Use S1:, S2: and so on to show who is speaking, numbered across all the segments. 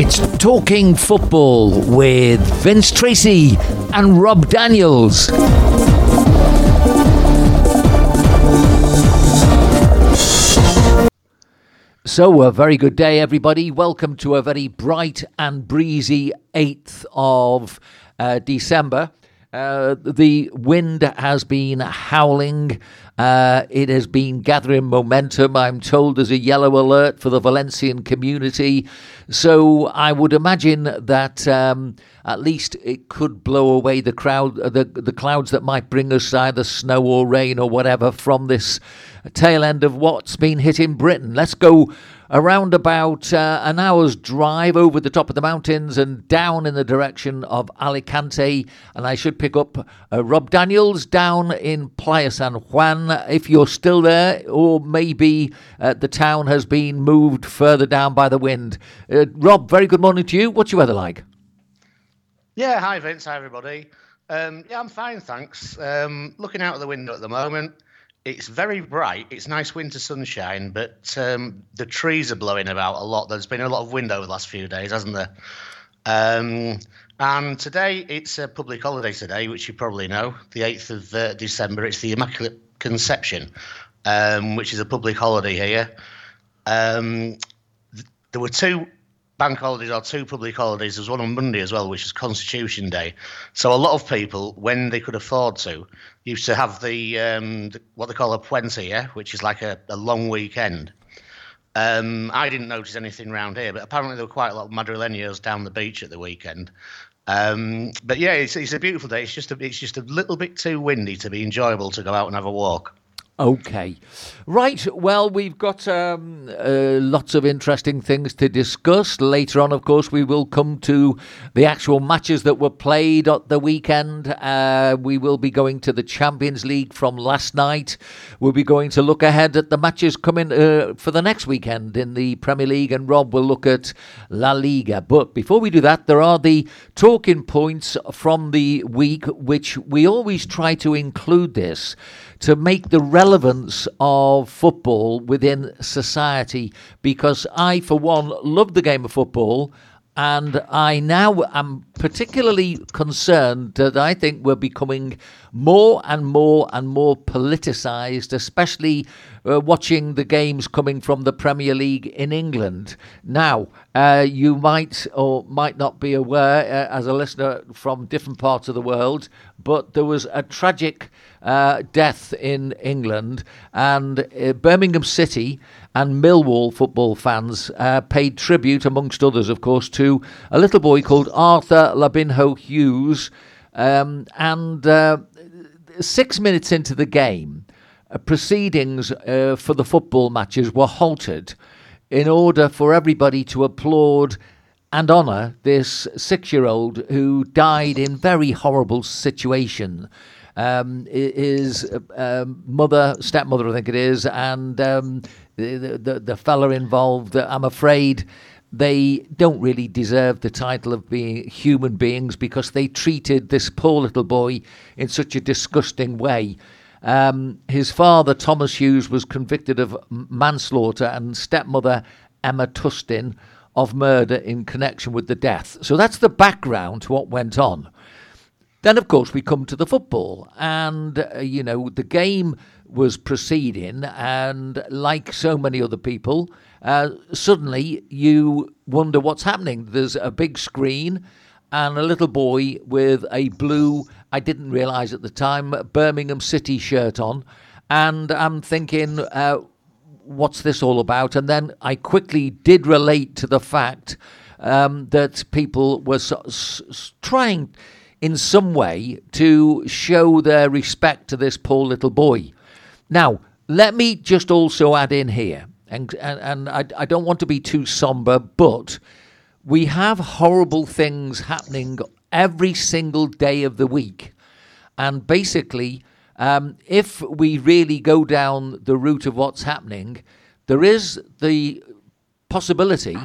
S1: It's Talking Football with Vince Tracy and Rob Daniels. So, a very good day, everybody. Welcome to a very bright and breezy 8th of uh, December. Uh, the wind has been howling. Uh, it has been gathering momentum. I'm told there's a yellow alert for the Valencian community. So I would imagine that um, at least it could blow away the crowd, uh, the, the clouds that might bring us either snow or rain or whatever from this tail end of what's been hitting Britain. Let's go around about uh, an hour's drive over the top of the mountains and down in the direction of Alicante. And I should pick up uh, Rob Daniels down in Playa San Juan if you're still there, or maybe uh, the town has been moved further down by the wind. Uh, Rob, very good morning to you. What's your weather like?
S2: Yeah, hi Vince, hi everybody. Um, yeah, I'm fine, thanks. Um, looking out of the window at the moment, it's very bright. It's nice winter sunshine, but um, the trees are blowing about a lot. There's been a lot of wind over the last few days, hasn't there? Um, and today it's a public holiday today, which you probably know, the 8th of uh, December. It's the Immaculate Conception, um, which is a public holiday here. Um, th- there were two bank holidays are two public holidays. There's one on Monday as well, which is Constitution Day. So a lot of people, when they could afford to, used to have the, um, the what they call a puente, yeah, which is like a, a long weekend. Um, I didn't notice anything around here, but apparently there were quite a lot of Madrileños down the beach at the weekend. Um, but yeah, it's, it's a beautiful day. It's just a, it's just a little bit too windy to be enjoyable to go out and have a walk.
S1: Okay. Right. Well, we've got um, uh, lots of interesting things to discuss. Later on, of course, we will come to the actual matches that were played at the weekend. Uh, we will be going to the Champions League from last night. We'll be going to look ahead at the matches coming uh, for the next weekend in the Premier League, and Rob will look at La Liga. But before we do that, there are the talking points from the week, which we always try to include this to make the relevance of football within society because I, for one, love the game of football. And I now am particularly concerned that I think we're becoming more and more and more politicised, especially uh, watching the games coming from the Premier League in England. Now, uh, you might or might not be aware, uh, as a listener from different parts of the world, but there was a tragic uh, death in England, and uh, Birmingham City and Millwall football fans uh, paid tribute, amongst others, of course, to a little boy called Arthur Labinjo-Hughes. Um, and six minutes into the game, proceedings uh, for the football matches were halted in order for everybody to applaud and honour this six-year-old who died in very horrible situation. Um, his um, mother, stepmother, I think it is, and um, the, the the fella involved. I'm afraid they don't really deserve the title of being human beings because they treated this poor little boy in such a disgusting way. Um, his father, Thomas Hughes, was convicted of manslaughter, and stepmother, Emma Tustin, of murder in connection with the death. So that's the background to what went on. Then, of course, we come to the football, and uh, you know the game was proceeding, and like so many other people, uh, suddenly you wonder what's happening. There's a big screen and a little boy with a blue, I didn't realise at the time, Birmingham City shirt on, and I'm thinking, uh, what's this all about? And then I quickly did relate to the fact um, that people were trying in some way to show their respect to this poor little boy. Now, let me just also add in here, and, and, and I, I don't want to be too somber, but we have horrible things happening every single day of the week. And basically, um, if we really go down the route of what's happening, there is the possibility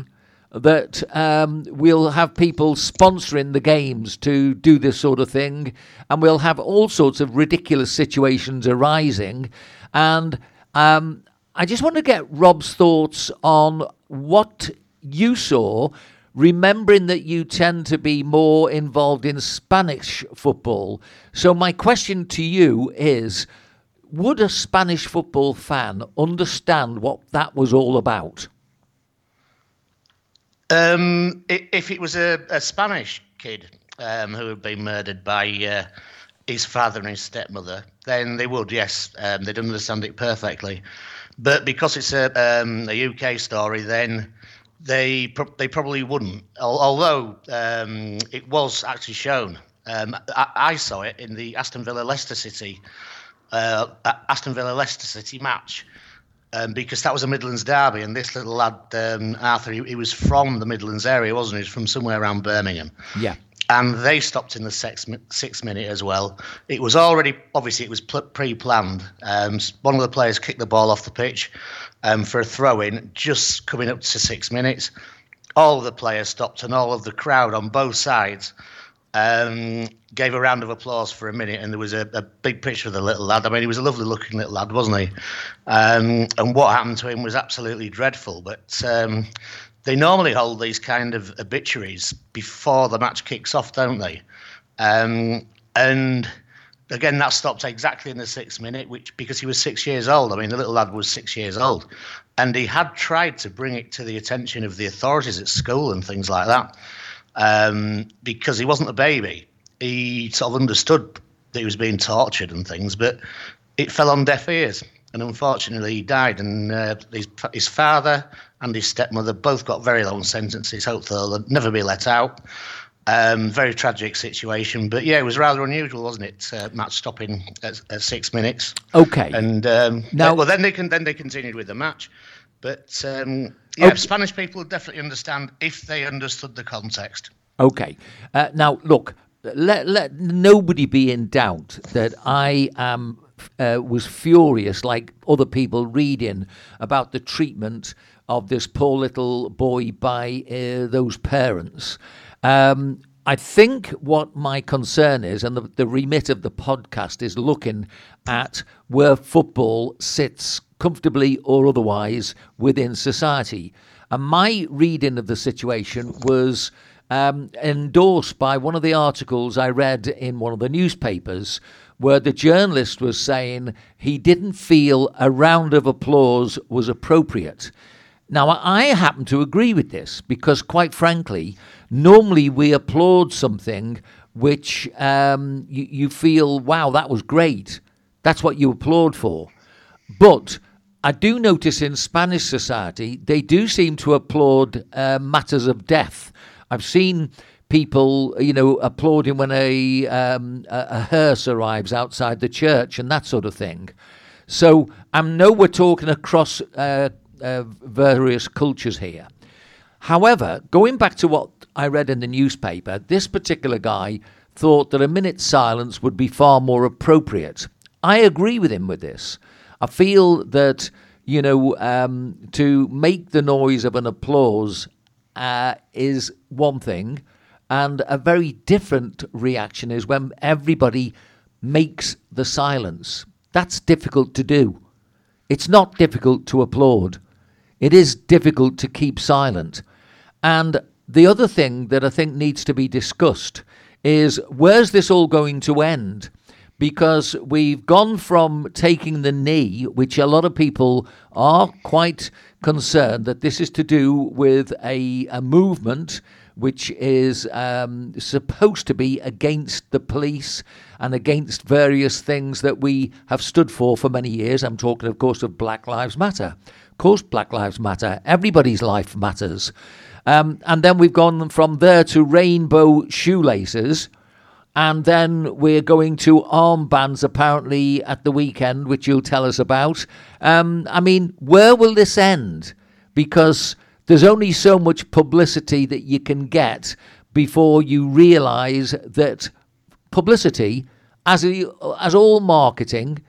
S1: that um, we'll have people sponsoring the games to do this sort of thing, and we'll have all sorts of ridiculous situations arising. And um, I just want to get Rob's thoughts on what you saw remembering that you tend to be more involved in Spanish football. So, my question to you is Would a Spanish football fan understand what that was all about?
S2: Um, if it was a, a Spanish kid um, who had been murdered by uh, his father and his stepmother, then they would, yes, um, they'd understand it perfectly. But because it's a, um, a UK story, then they they probably wouldn't. Although um, it was actually shown, um, I-, I, saw it in the Aston Villa Leicester City uh, Aston Villa Leicester City match. Um, because that was a Midlands derby, and this little lad um, Arthur, he, he, was from the Midlands area, wasn't he? He was from somewhere around Birmingham.
S1: Yeah
S2: and they stopped in the six, six minute as well. It was already obviously it was pre-planned. Um, one of the players kicked the ball off the pitch um, for a throw-in, just coming up to six minutes. All of the players stopped, and all of the crowd on both sides um, gave a round of applause for a minute. And there was a, a, big picture of the little lad. I mean, he was a lovely-looking little lad, wasn't he? Um, and what happened to him was absolutely dreadful. But um, they normally hold these kind of obituaries before the match kicks off, don't they? Um, and again, that stopped exactly in the sixth minute, which because he was six years old. I mean, the little lad was six years old, and he had tried to bring it to the attention of the authorities at school and things like that, um, because he wasn't a baby. He sort of understood that he was being tortured and things, but it fell on deaf ears and unfortunately he died. And uh, his, his father and his stepmother both got very long sentences. Hopefully they'll never be let out. Um, very tragic situation, but yeah, it was rather unusual, wasn't it? Uh, match stopping at, at, six minutes.
S1: Okay.
S2: And um, now, well, then they can then they continued with the match, but um, yeah, okay. Spanish people definitely understand if they understood the context.
S1: Okay. Uh, now, look, let let nobody be in doubt that I am uh, was furious, like other people reading about the treatment of this poor little boy by uh, those parents. Um, I think what my concern is, and the, the remit of the podcast is looking at where football sits comfortably or otherwise within society. And my reading of the situation was um, endorsed by one of the articles I read in one of the newspapers where the journalist was saying he didn't feel a round of applause was appropriate. Now, I happen to agree with this because, quite frankly, normally we applaud something which um, you, you feel, wow, that was great. That's what you applaud for. But I do notice in Spanish society, they do seem to applaud uh, matters of death. I've seen people, you know, applauding when a, um, a, hearse arrives outside the church and that sort of thing. So I know we're talking across uh, uh, various cultures here. However, going back to what I read in the newspaper, this particular guy thought that a minute's silence would be far more appropriate. I agree with him with this. I feel that, you know, um, to make the noise of an applause uh, is one thing, and a very different reaction is when everybody makes the silence. That's difficult to do. It's not difficult to applaud. It is difficult to keep silent. And the other thing that I think needs to be discussed is where's this all going to end? Because we've gone from taking the knee, which a lot of people are quite concerned that this is to do with a, a movement which is um, supposed to be against the police and against various things that we have stood for for many years. I'm talking, of course, of Black Lives Matter. Of course, Black Lives Matter. Everybody's life matters. Um, and then we've gone from there to rainbow shoelaces. And then we're going to armbands apparently at the weekend, which you'll tell us about. Um, I mean, where will this end? Because there's only so much publicity that you can get before you realize that publicity, as, a, as all marketing,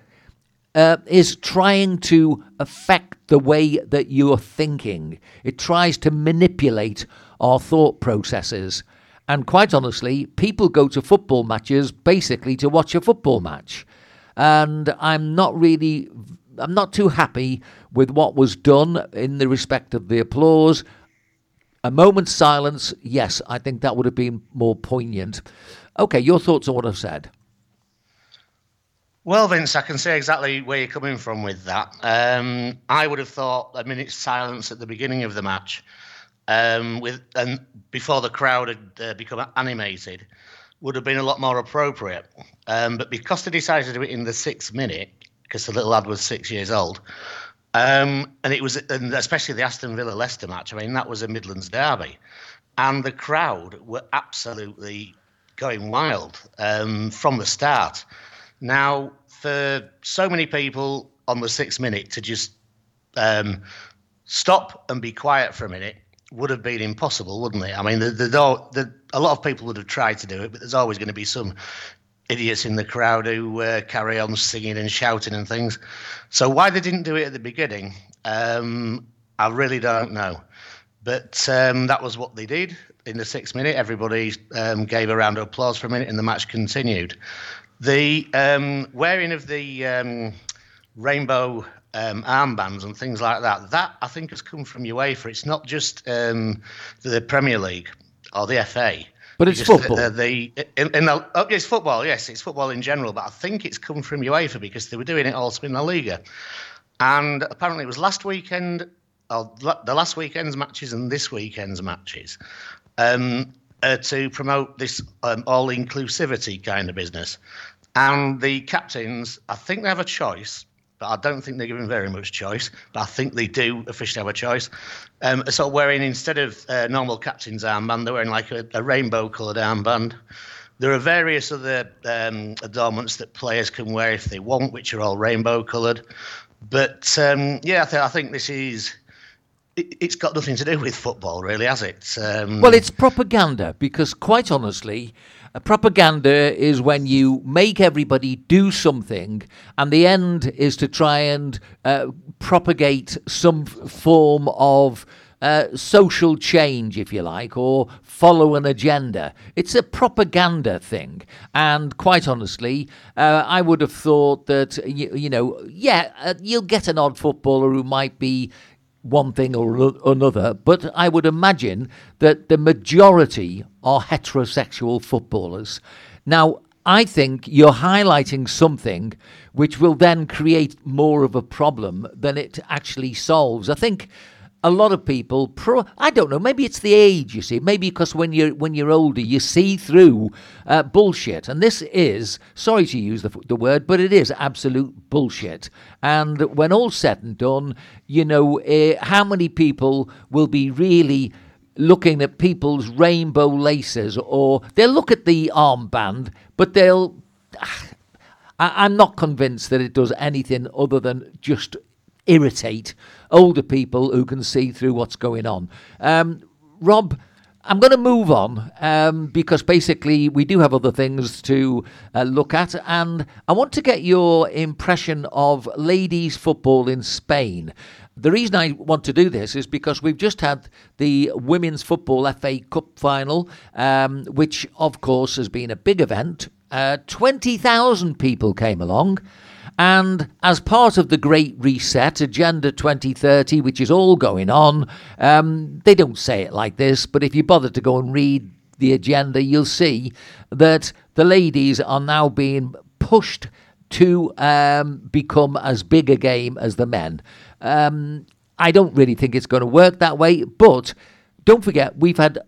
S1: uh, is trying to affect the way that you're thinking. It tries to manipulate our thought processes. And quite honestly, people go to football matches basically to watch a football match. And I'm not really I'm not too happy with what was done in the respect of the applause. a moment's silence, yes, I think that would have been more poignant. Okay, your thoughts on what I've said?
S2: Well, Vince, I can see exactly where you're coming from with that. Um, I would have thought a minute's silence at the beginning of the match, um, with and before the crowd had uh, become animated, would have been a lot more appropriate. Um, but because they decided to do it in the sixth minute, because the little lad was six years old, um, and it was, and especially the Aston Villa Leicester match. I mean, that was a Midlands derby, and the crowd were absolutely going wild um, from the start. Now, for so many people on the sixth minute to just um, stop and be quiet for a minute would have been impossible, wouldn't it? I mean, the, the, the, a lot of people would have tried to do it, but there's always going to be some idiots in the crowd who uh, carry on singing and shouting and things. So why they didn't do it at the beginning, um, I really don't know. But um, that was what they did in the sixth minute. Everybody um, gave a round of applause for a minute, and the match continued. The um, wearing of the um, rainbow um, armbands and things like that, that I think has come from UEFA. It's not just um, the Premier League or the FA.
S1: But it's football.
S2: The, the, in, in the, oh, it's football, yes, it's football in general. But I think it's come from UEFA because they were doing it also in La Liga. And apparently it was last weekend, or the last weekend's matches and this weekend's matches. Um, uh, to promote this um, all inclusivity kind of business. And the captains, I think they have a choice, but I don't think they're given very much choice. But I think they do officially have a choice. Um, so wearing instead of uh, normal captain's armband, they're wearing like a, a rainbow coloured armband. There are various other um, adornments that players can wear if they want, which are all rainbow coloured. But um, yeah, I, th- I think this is it, has got nothing to do with football, really, has it?
S1: Um, well, it's propaganda because, quite honestly, propaganda is when you make everybody do something, and the end is to try and uh, propagate some form of. Uh, social change, if you like, or follow an agenda. It's a propaganda thing. And quite honestly, uh, I would have thought that, you, you know, yeah, uh, you'll get an odd footballer who might be one thing or another, but I would imagine that the majority are heterosexual footballers. Now, I think you're highlighting something which will then create more of a problem than it actually solves. I think a lot of people pro I don't know maybe it's the age you see. Maybe because when you're when you're older you see through uh, bullshit. And this is sorry to use the, the word but it is absolute bullshit. And when all's said and done you know uh, how many people will be really looking at people's rainbow laces or they'll look at the armband but they'll I, I'm not convinced that it does anything other than just irritate older people who can see through what's going on. Um, Rob, I'm going to move on um, because basically we do have other things to uh, look at, and I want to get your impression of ladies' football in Spain. The reason I want to do this is because we've just had the Women's Football FA Cup final, um, which of course has been a big event. Uh, 20,000 people came along. And as part of the Great Reset, Agenda 2030, which is all going on, um, they don't say it like this, but if you bother to go and read the agenda, you'll see that the ladies are now being pushed to um, become as big a game as the men. Um, I don't really think it's going to work that way, but don't forget, we've had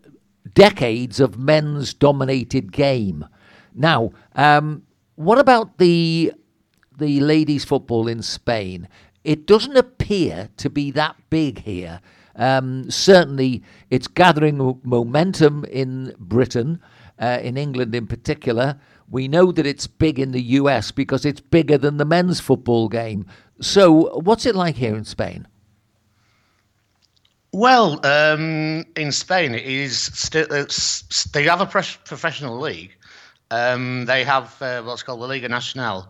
S1: decades of men's dominated game. Now, um, what about the the ladies' football in Spain, it doesn't appear to be that big here. Um, certainly, it's gathering momentum in Britain, uh, in England in particular. We know that it's big in the US because it's bigger than the men's football game. So, what's it like here in Spain?
S2: Well, um, in Spain, it is still they have a professional league. Um, they have uh, what's called the Liga Nacional,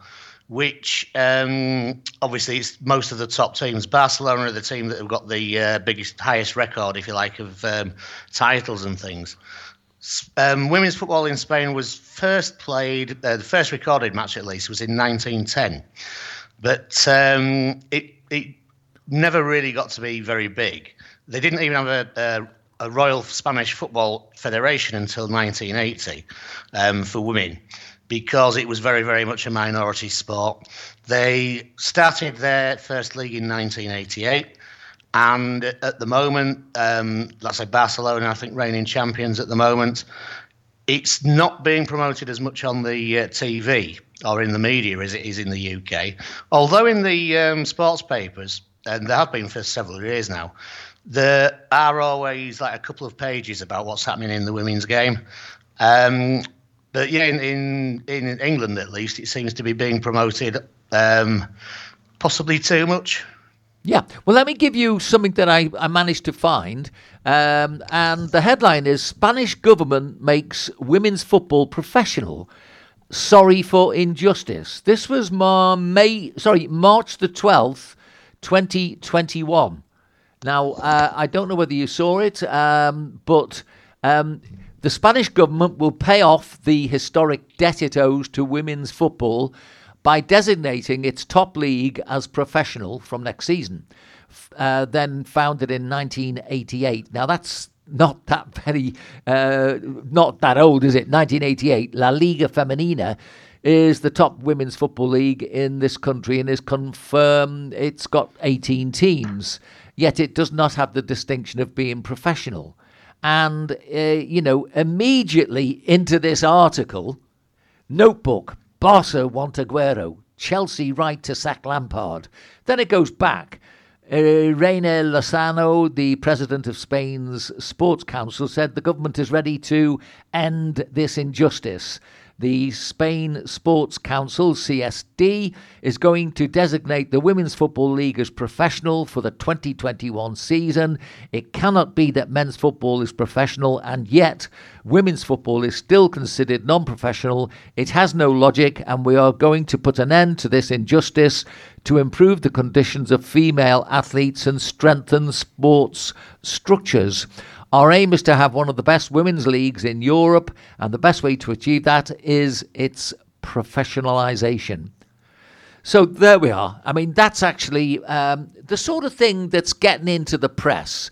S2: which um, obviously it's most of the top teams. Barcelona are the team that have got the uh, biggest, highest record, if you like, of um, titles and things. Um, women's football in Spain was first played, uh, the first recorded match at least was in 1910, but um, it it never really got to be very big. They didn't even have a, a a Royal Spanish Football Federation until 1980 um, for women because it was very, very much a minority sport. They started their first league in 1988. And at the moment, um, let's say Barcelona, I think reigning champions at the moment, it's not being promoted as much on the uh, TV or in the media as it is in the UK. Although in the um, sports papers, and there have been for several years now, there are always like a couple of pages about what's happening in the women's game. Um, but yeah, in, in, in England at least, it seems to be being promoted um, possibly too much.
S1: Yeah. Well, let me give you something that I, I managed to find. Um, and the headline is Spanish government makes women's football professional. Sorry for injustice. This was Mar- May, sorry, March the 12th, 2021. Now, uh, I don't know whether you saw it, um, but um, the Spanish government will pay off the historic debt it owes to women's football by designating its top league as professional from next season. Uh, then founded in 1988. Now that's not that very, uh, not that old, is it? 1988. La Liga Femenina is the top women's football league in this country and is confirmed it's got 18 teams. Yet it does not have the distinction of being professional. And, uh, you know, immediately into this article, notebook Barca want Aguero. Chelsea right to sack Lampard. Then it goes back. Uh, Irene Lozano, the president of Spain's Sports Council, said the government is ready to end this injustice. The Spain Sports Council, CSD, is going to designate the Women's Football League as professional for the 2021 season. It cannot be that men's football is professional and yet women's football is still considered non professional. It has no logic, and we are going to put an end to this injustice to improve the conditions of female athletes and strengthen sports structures. Our aim is to have one of the best women's leagues in Europe, and the best way to achieve that is its professionalisation. So there we are. I mean, that's actually um, the sort of thing that's getting into the press.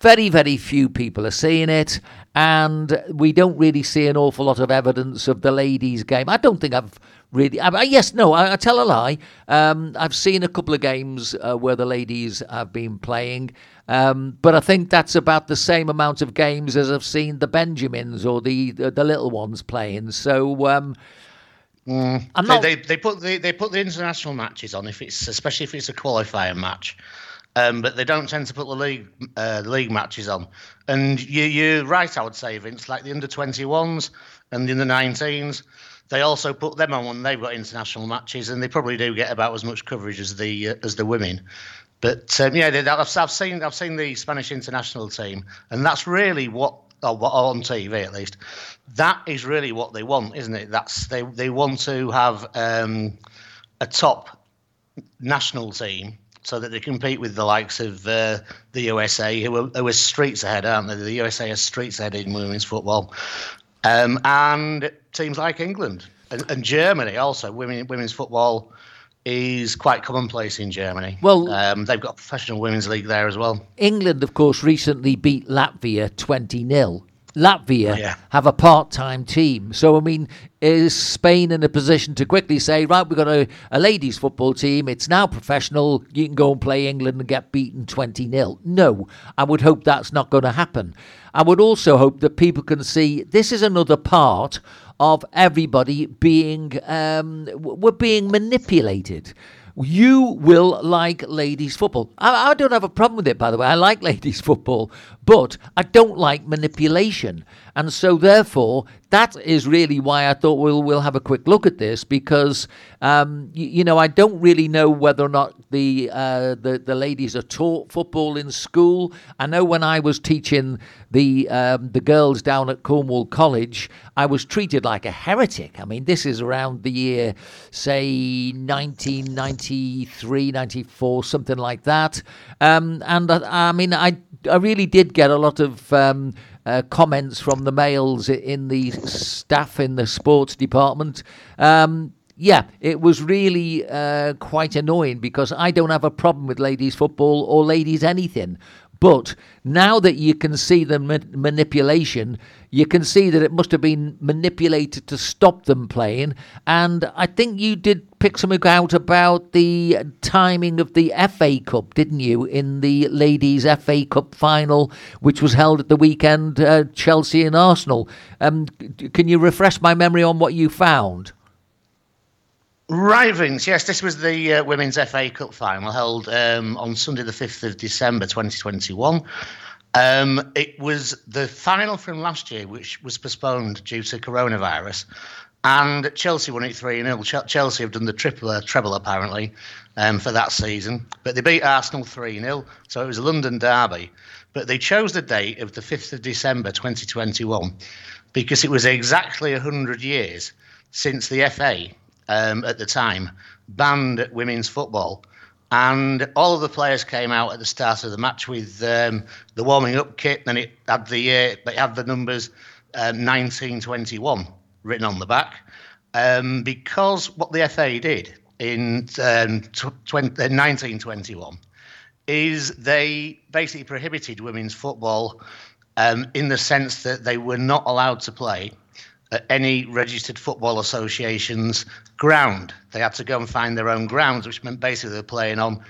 S1: Very, very few people are seeing it, and we don't really see an awful lot of evidence of the ladies' game. I don't think I've really. I, yes, no, I, I, tell a lie. Um, I've seen a couple of games uh, where the ladies have been playing, um, but I think that's about the same amount of games as I've seen the Benjamins or the the, the little ones playing. So. Um,
S2: mm. not... they, they, they put the they put the international matches on if it's especially if it's a qualifier match, um, but they don't tend to put the league uh, league matches on. And you you're right, I would say, Vince, like the under twenty ones and the under nineteens. They also put them on when they've got international matches, and they probably do get about as much coverage as the uh, as the women. But um, yeah, I've, I've seen I've seen the Spanish international team, and that's really what on TV at least. That is really what they want, isn't it? That's they they want to have um, a top national team so that they compete with the likes of uh, the USA, who are, who are streets ahead, aren't they? The USA are streets ahead in women's football, um, and teams like England and, and Germany also. Women women's football is quite commonplace in Germany. Well, um, they've got a professional women's league there as well.
S1: England, of course, recently beat Latvia 20 0. Latvia yeah. have a part time team. So, I mean, is Spain in a position to quickly say, right, we've got a, a ladies' football team, it's now professional, you can go and play England and get beaten 20 0? No, I would hope that's not going to happen. I would also hope that people can see this is another part of everybody being um, we're being manipulated. You will like ladies' football. I, I, don't have a problem with it, by the way. I like ladies' football, but I don't like manipulation. And so, therefore, that is really why I thought we'll, we'll have a quick look at this because, um, you, you, know, I don't really know whether or not the, uh, the, the ladies are taught football in school. I know when I was teaching the, um, the girls down at Cornwall College, I was treated like a heretic. I mean, this is around the year, say, 1993, 94, something like that. Um, and I, I mean, I, I really did get a lot of um, uh, comments from the males in the staff in the sports department. Um, yeah, it was really uh, quite annoying because I don't have a problem with ladies football or ladies anything, But now that you can see the ma- manipulation, you can see that it must have been manipulated to stop them playing. And I think you did pick something out about the timing of the FA Cup, didn't you, in the Ladies FA Cup final, which was held at the weekend, uh, Chelsea and Arsenal. Um, can you refresh my memory on what you found?
S2: Vince. Yes, this was the uh, Women's FA Cup final held um, on Sunday, the 5th of December 2021. Um, it was the final from last year, which was postponed due to coronavirus. And Chelsea won it 3 0. Chelsea have done the triple, uh, treble, apparently, um, for that season. But they beat Arsenal 3 0. So it was a London derby. But they chose the date of the 5th of December 2021 because it was exactly 100 years since the FA um, at the time banned women's football. And all of the players came out at the start of the match with um, the warming up kit, and it had the uh, it had the numbers um, 1921 written on the back. Um, because what the FA did in um, 20, 1921 uh, is they basically prohibited women's football um, in the sense that they were not allowed to play at any registered football association's ground. They had to go and find their own grounds, which meant basically they're playing on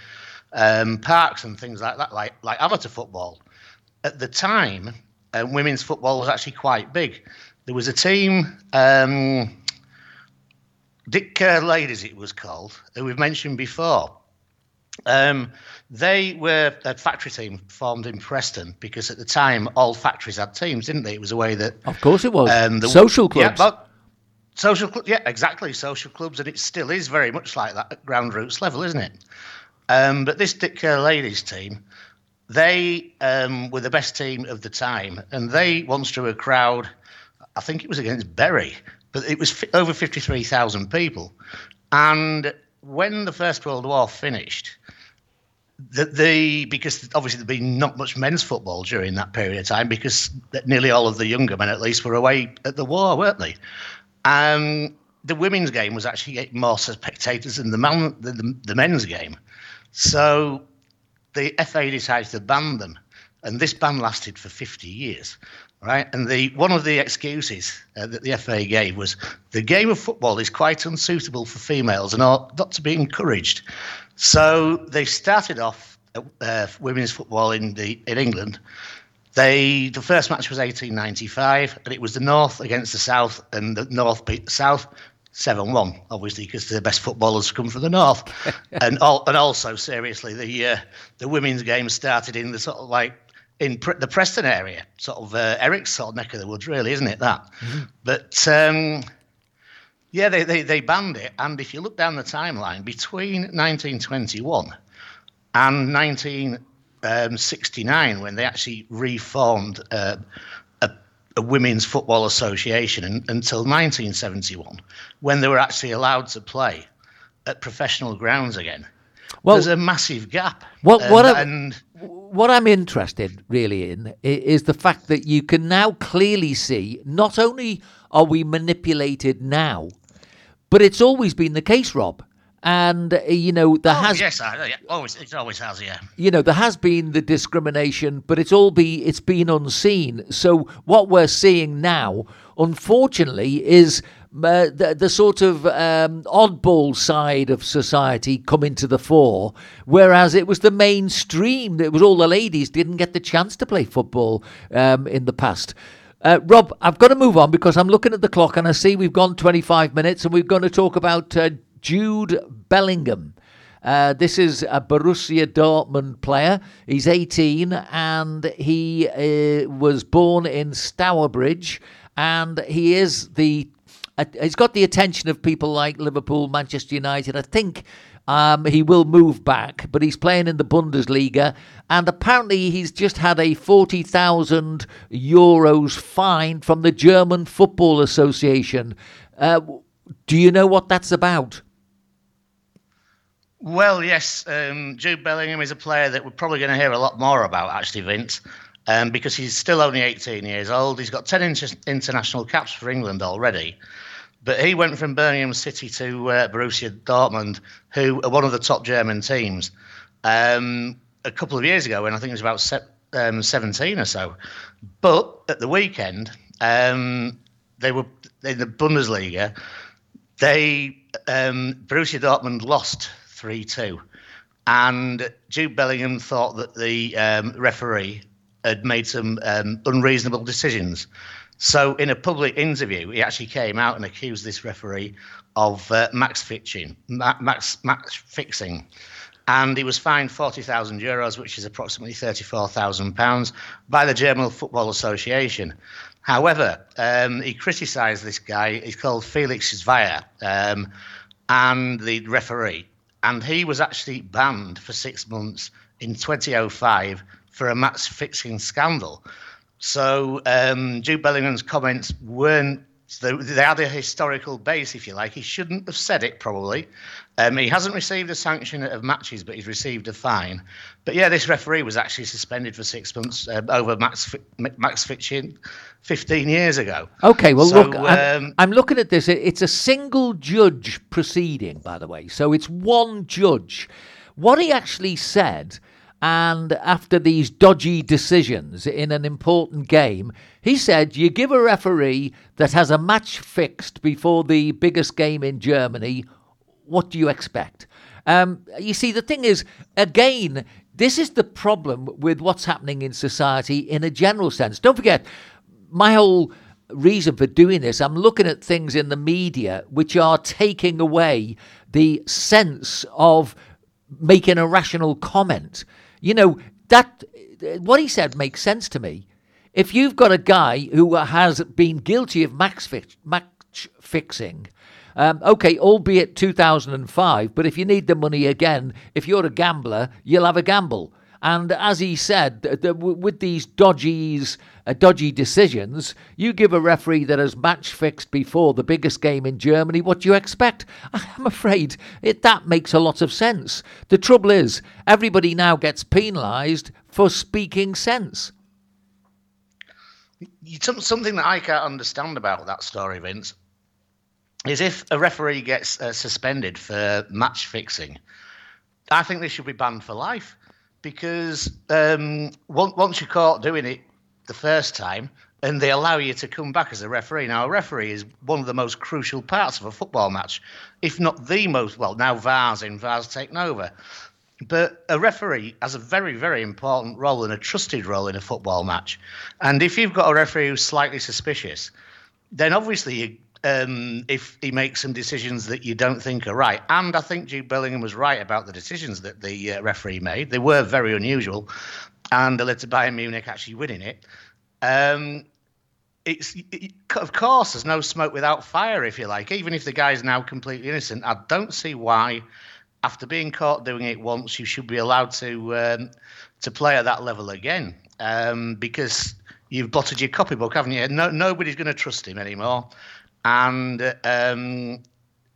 S2: um, parks and things like that, like like amateur football. At the time, uh, women's football was actually quite big. There was a team, um, Dick Kerr Ladies, it was called, who we've mentioned before. Um, they were a factory team formed in Preston because at the time all factories had teams, didn't they? It was a way that.
S1: Of course it was. Um, the, social clubs.
S2: Yeah, social clubs. Yeah, exactly. Social clubs, and it still is very much like that at ground roots level, isn't it? Um, but this Dick Kerr ladies team, they um, were the best team of the time, and they once drew a crowd. I think it was against Bury, but it was f- over fifty-three thousand people. And when the First World War finished, the, the because obviously there'd been not much men's football during that period of time because nearly all of the younger men at least were away at the war, weren't they? Um, the women's game was actually getting more spectators than the man the, the, the men's game, so the FA decided to ban them, and this ban lasted for 50 years. Right, and the one of the excuses uh, that the FA gave was the game of football is quite unsuitable for females and ought not to be encouraged. So they started off uh, women's football in the in England. They the first match was 1895, and it was the North against the South, and the North beat the South. 7-1, obviously, because the best footballers come from the north, and all, and also seriously, the uh, the women's game started in the sort of like in Pre- the Preston area, sort of uh, Eric's sort of neck of the woods, really, isn't it? That, mm-hmm. but um, yeah, they, they, they banned it. And if you look down the timeline, between 1921 and 1969, when they actually reformed uh, a, a, women's football association, and, until 1971, when they were actually allowed to play at professional grounds again. Well, there's a massive gap.
S1: What, what, and, what I'm interested really in is the fact that you can now clearly see not only are we manipulated now, but it's always been the case, Rob. And uh, you know there
S2: oh,
S1: has
S2: yes, uh, yeah, always it always has, yeah.
S1: You know there has been the discrimination, but it's all be it's been unseen. So what we're seeing now, unfortunately, is uh, the, the, sort of um, oddball side of society come into the fore, whereas it was the mainstream. It was all the ladies didn't get the chance to play football um, in the past. Uh, Rob, I've got to move on because I'm looking at the clock and I see we've gone 25 minutes and we're going to talk about uh, Jude Bellingham. Uh, this is a Borussia Dortmund player. He's 18 and he uh, was born in Stourbridge and he is the. He's got the attention of people like Liverpool, Manchester United. I think um, he will move back, but he's playing in the Bundesliga, and apparently he's just had a forty thousand euros fine from the German Football Association. Uh, do you know what that's about?
S2: Well, yes, um, Jude Bellingham is a player that we're probably going to hear a lot more about, actually, Vince, um, because he's still only 18 years old. He's got 10 inter- international caps for England already. But he went from Birmingham City to uh, Borussia Dortmund, who are one of the top German teams. Um, a couple of years ago, when I think it was about se- um, 17 or so. But at the weekend, um, they were in the Bundesliga. They um, Borussia Dortmund lost three two, and Jude Bellingham thought that the um, referee had made some um, unreasonable decisions. So, in a public interview, he actually came out and accused this referee of uh, max fixing, max max fixing, and he was fined forty thousand euros, which is approximately thirty-four thousand pounds, by the German Football Association. However, um, he criticised this guy. He's called Felix Zwayer, um, and the referee, and he was actually banned for six months in 2005 for a match fixing scandal. So um, Jude Bellingham's comments weren't. They had a historical base, if you like. He shouldn't have said it, probably. Um, he hasn't received a sanction of matches, but he's received a fine. But yeah, this referee was actually suspended for six months uh, over max max fixing 15 years ago.
S1: Okay, well, so, look, I'm, um, I'm, looking at this. It's a single judge proceeding, by the way. So it's one judge. What he actually said and after these dodgy decisions in an important game, he said, You give a referee that has a match fixed before the biggest game in Germany, what do you expect? Um, you see, the thing is, again, this is the problem with what's happening in society in a general sense. Don't forget, my whole reason for doing this, I'm looking at things in the media which are taking away the sense of making a rational comment. You know, that what he said makes sense to me. If you've got a guy who has been guilty of match, fix, match fixing, um, okay, albeit 2005, but if you need the money again, if you're a gambler, you'll have a gamble. And as he said, with these dodgies, uh, dodgy decisions, you give a referee that has match fixed before the biggest game in Germany, what do you expect? I'm afraid it, that makes a lot of sense. The trouble is, everybody now gets penalised for speaking sense.
S2: Something that I can't understand about that story, Vince, is if a referee gets uh, suspended for match fixing, I think they should be banned for life because um, once you're caught doing it the first time, and they allow you to come back as a referee. Now, a referee is one of the most crucial parts of a football match, if not the most. Well, now VAR's in, VAR's taken over. But a referee has a very, very important role and a trusted role in a football match. And if you've got a referee who's slightly suspicious, then obviously you um, if he makes some decisions that you don't think are right. And I think Jude Bellingham was right about the decisions that the uh, referee made. They were very unusual, and they led to Bayern Munich actually winning it. Um, it's it, of course there's no smoke without fire, if you like. Even if the guy's now completely innocent, I don't see why, after being caught doing it once, you should be allowed to um, to play at that level again. Um, because you've blotted your copybook, haven't you? No, nobody's going to trust him anymore and um,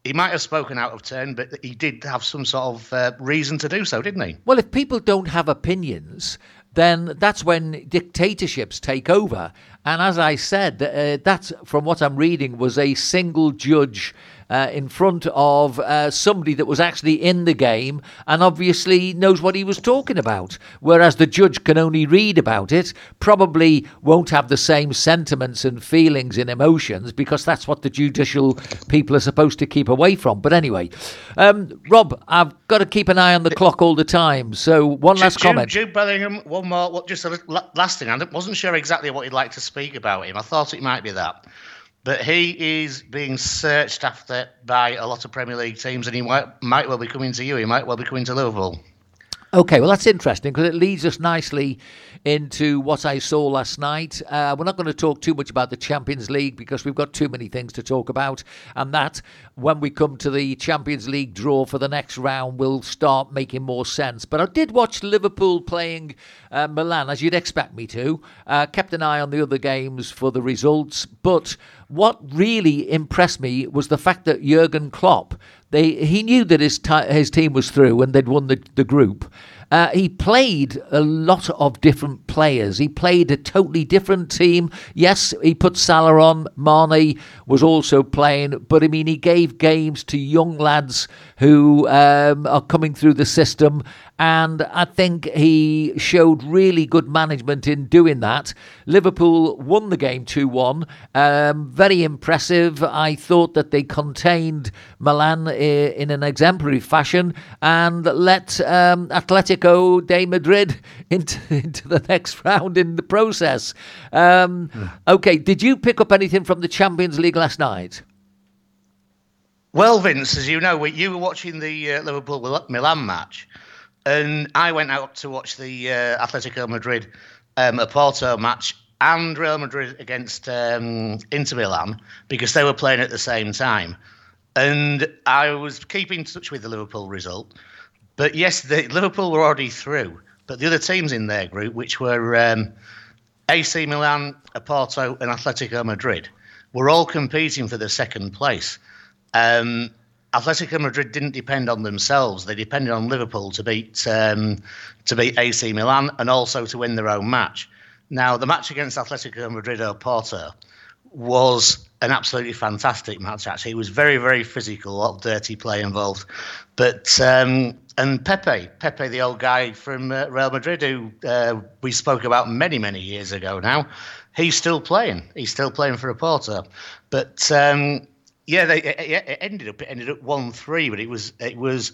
S2: he might have spoken out of turn, but he did have some sort of uh, reason to do so, didn't he?
S1: Well, if people don't have opinions, then that's when dictatorships take over. And as I said, uh, that's from what I'm reading was a single judge uh, in front of uh, somebody that was actually in the game and obviously knows what he was talking about. Whereas the judge can only read about it, probably won't have the same sentiments and feelings and emotions because that's what the judicial people are supposed to keep away from. But anyway, um, Rob, I've got to keep an eye on the clock all the time. So one last
S2: Jude,
S1: comment.
S2: Jude Bellingham, one more, just a last thing. I wasn't sure exactly what he'd like to speak about him. I thought it might be that. But he is being searched after by a lot of Premier League teams, and he might, might well be coming to you. He might well be coming to Liverpool.
S1: Okay, well, that's interesting because it leads us nicely into what I saw last night. Uh, we're not going to talk too much about the Champions League because we've got too many things to talk about. And that, when we come to the Champions League draw for the next round, will start making more sense. But I did watch Liverpool playing uh, Milan, as you'd expect me to. Uh, kept an eye on the other games for the results. But what really impressed me was the fact that Jurgen Klopp they he knew that his t- his team was through and they'd won the, the group. Uh, he played a lot of different players. He played a totally different team. Yes, he put Salah on. Mane was also playing, but I mean, he gave games to young lads who um, are coming through the system and I think he showed really good management in doing that. Liverpool won the game 2 1. Um, very impressive. I thought that they contained Milan in an exemplary fashion and let um, Atletico de Madrid into, into the next round in the process. Um, mm. Okay, did you pick up anything from the Champions League last night?
S2: Well, Vince, as you know, you were watching the uh, Liverpool Milan match. And I went out to watch the uh, Atletico Madrid um, Porto match and Real Madrid against um, Inter Milan because they were playing at the same time. And I was keeping touch with the Liverpool result. But yes, the, Liverpool were already through. But the other teams in their group, which were um, AC Milan, Porto, and Atletico Madrid, were all competing for the second place. Um, Atletico Madrid didn't depend on themselves; they depended on Liverpool to beat um, to beat AC Milan and also to win their own match. Now, the match against Atletico Madrid or Porto was an absolutely fantastic match. Actually, it was very, very physical, a lot of dirty play involved. But um, and Pepe, Pepe, the old guy from uh, Real Madrid, who uh, we spoke about many, many years ago now, he's still playing. He's still playing for a Porto. But um, yeah, they it, it ended up it ended up one three, but it was it was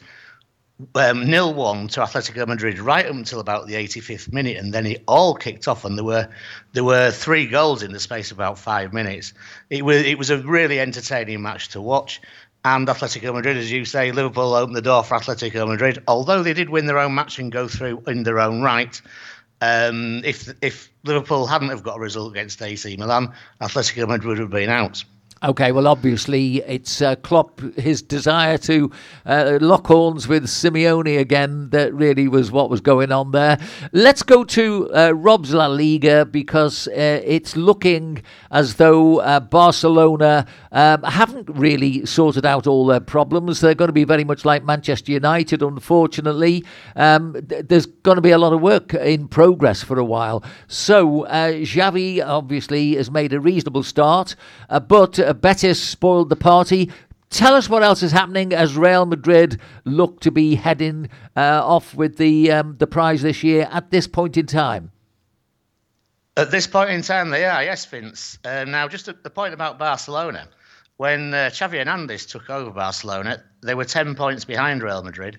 S2: um, nil one to Atletico Madrid right up until about the 85th minute, and then it all kicked off, and there were there were three goals in the space of about five minutes. It was it was a really entertaining match to watch. And Atletico Madrid, as you say, Liverpool opened the door for Atletico Madrid. Although they did win their own match and go through in their own right, um, if if Liverpool hadn't have got a result against AC Milan, Atletico Madrid would have been out.
S1: Okay, well, obviously, it's uh, Klopp, his desire to uh, lock horns with Simeone again, that really was what was going on there. Let's go to uh, Rob's La Liga because uh, it's looking as though uh, Barcelona um, haven't really sorted out all their problems. They're going to be very much like Manchester United, unfortunately. Um, th- there's going to be a lot of work in progress for a while. So, uh, Xavi obviously has made a reasonable start, but Betis spoiled the party. Tell us what else is happening as Real Madrid look to be heading uh, off with the um, the prize this year at this point in time.
S2: At this point in time, they are, yes, Vince. Uh, now, just the point about Barcelona. When uh, Xavi Hernandez took over Barcelona, they were 10 points behind Real Madrid.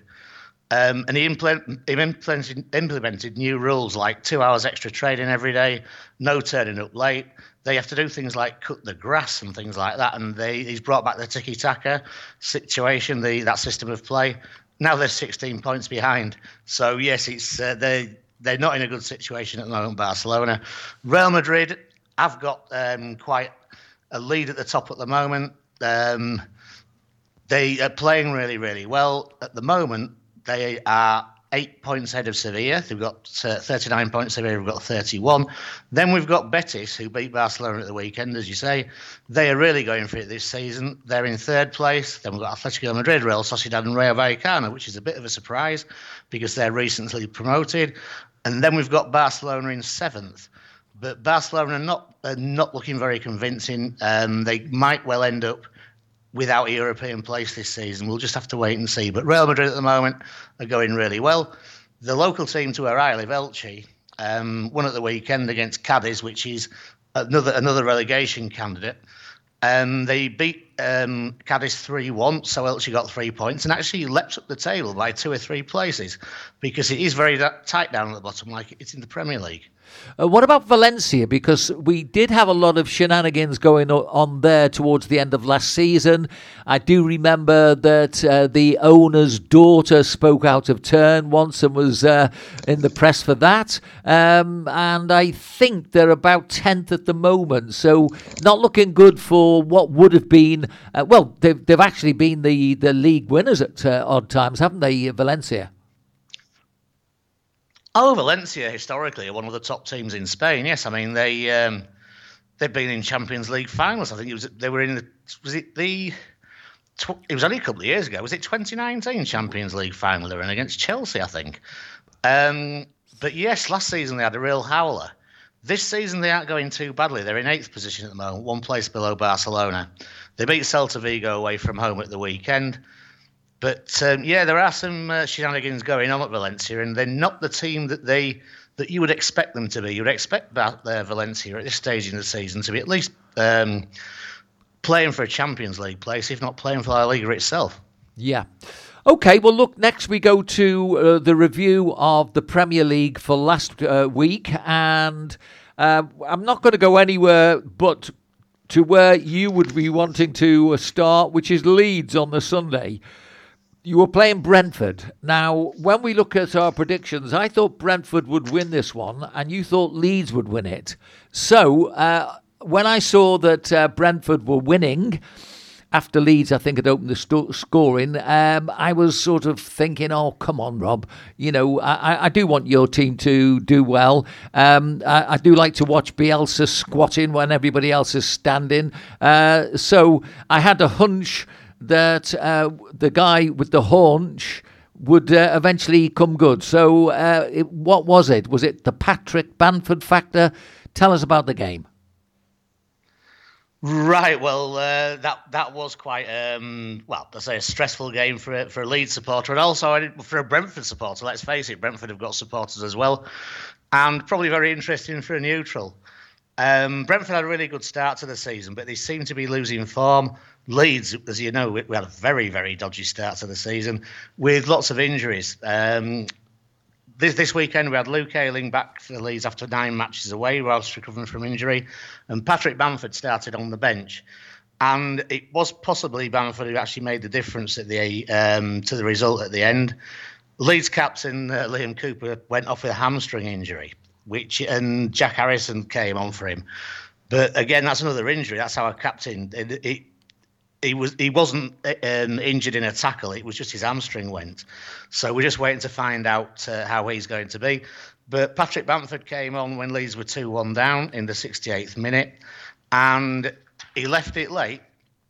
S2: Um, and he, he implemented, implemented, new rules like two hours extra training every day, no turning up late, they have to do things like cut the grass and things like that. And they, he's brought back the tiki taka situation, the that system of play. Now they're 16 points behind. So yes, it's uh, they they're not in a good situation at the moment. Barcelona, Real Madrid have got um, quite a lead at the top at the moment. Um, they are playing really, really well at the moment. They are eight points ahead of Sevilla. They've got uh, 39 points. Sevilla have got 31. Then we've got Betis, who beat Barcelona at the weekend, as you say. They are really going for it this season. They're in third place. Then we've got Atletico Madrid, Real Sociedad, and Rayo Vallecano, which is a bit of a surprise because they're recently promoted. And then we've got Barcelona in seventh. But Barcelona are not, are not looking very convincing. Um, they might well end up without a European place this season. We'll just have to wait and see. But Real Madrid at the moment are going really well. The local team to where I live, Elche, um, won at the weekend against Cadiz, which is another another relegation candidate. And they beat um, Cadiz 3 1, so Elche got three points and actually leapt up the table by two or three places because it is very tight down at the bottom, like it's in the Premier League.
S1: Uh, what about Valencia? Because we did have a lot of shenanigans going on there towards the end of last season. I do remember that uh, the owner's daughter spoke out of turn once and was uh, in the press for that. Um, and I think they're about 10th at the moment. So not looking good for what would have been. Uh, well, they've, they've actually been the, the league winners at uh, odd times, haven't they, Valencia?
S2: Oh, Valencia historically are one of the top teams in Spain. Yes, I mean they um, they've been in Champions League finals. I think it was they were in the was it the it was only a couple of years ago. Was it 2019 Champions League final they were in against Chelsea? I think. Um, but yes, last season they had a real howler. This season they aren't going too badly. They're in eighth position at the moment, one place below Barcelona. They beat Celta Vigo away from home at the weekend. But um, yeah, there are some uh, shenanigans going on at Valencia, and they're not the team that they that you would expect them to be. You would expect that uh, Valencia at this stage in the season to be at least um, playing for a Champions League place, if not playing for La Liga itself.
S1: Yeah. Okay, well, look, next we go to uh, the review of the Premier League for last uh, week. And uh, I'm not going to go anywhere but to where you would be wanting to start, which is Leeds on the Sunday. You were playing Brentford. Now, when we look at our predictions, I thought Brentford would win this one, and you thought Leeds would win it. So, uh, when I saw that uh, Brentford were winning, after Leeds, I think, had opened the st- scoring, um, I was sort of thinking, oh, come on, Rob. You know, I, I do want your team to do well. Um, I, I, do like to watch Bielsa squatting when everybody else is standing. Uh, so I had a hunch that uh, the guy with the haunch would uh, eventually come good. So, uh, it, what was it? Was it the Patrick Bamford factor? Tell us about the game.
S2: Right. Well, uh, that that was quite um, well. I say a stressful game for a, for a Leeds supporter, and also for a Brentford supporter. Let's face it, Brentford have got supporters as well, and probably very interesting for a neutral. Um, Brentford had a really good start to the season, but they seem to be losing form. Leeds, as you know, we had a very, very dodgy start to the season with lots of injuries. Um, this this weekend we had Luke Ayling back for Leeds after nine matches away whilst recovering from injury, and Patrick Bamford started on the bench. And it was possibly Bamford who actually made the difference at the um, to the result at the end. Leeds captain uh, Liam Cooper went off with a hamstring injury, which and Jack Harrison came on for him. But again, that's another injury. That's how our captain. It, it, he was he wasn't um, injured in a tackle. It was just his hamstring went. So we're just waiting to find out uh, how he's going to be. But Patrick Bamford came on when Leeds were two one down in the 68th minute, and he left it late.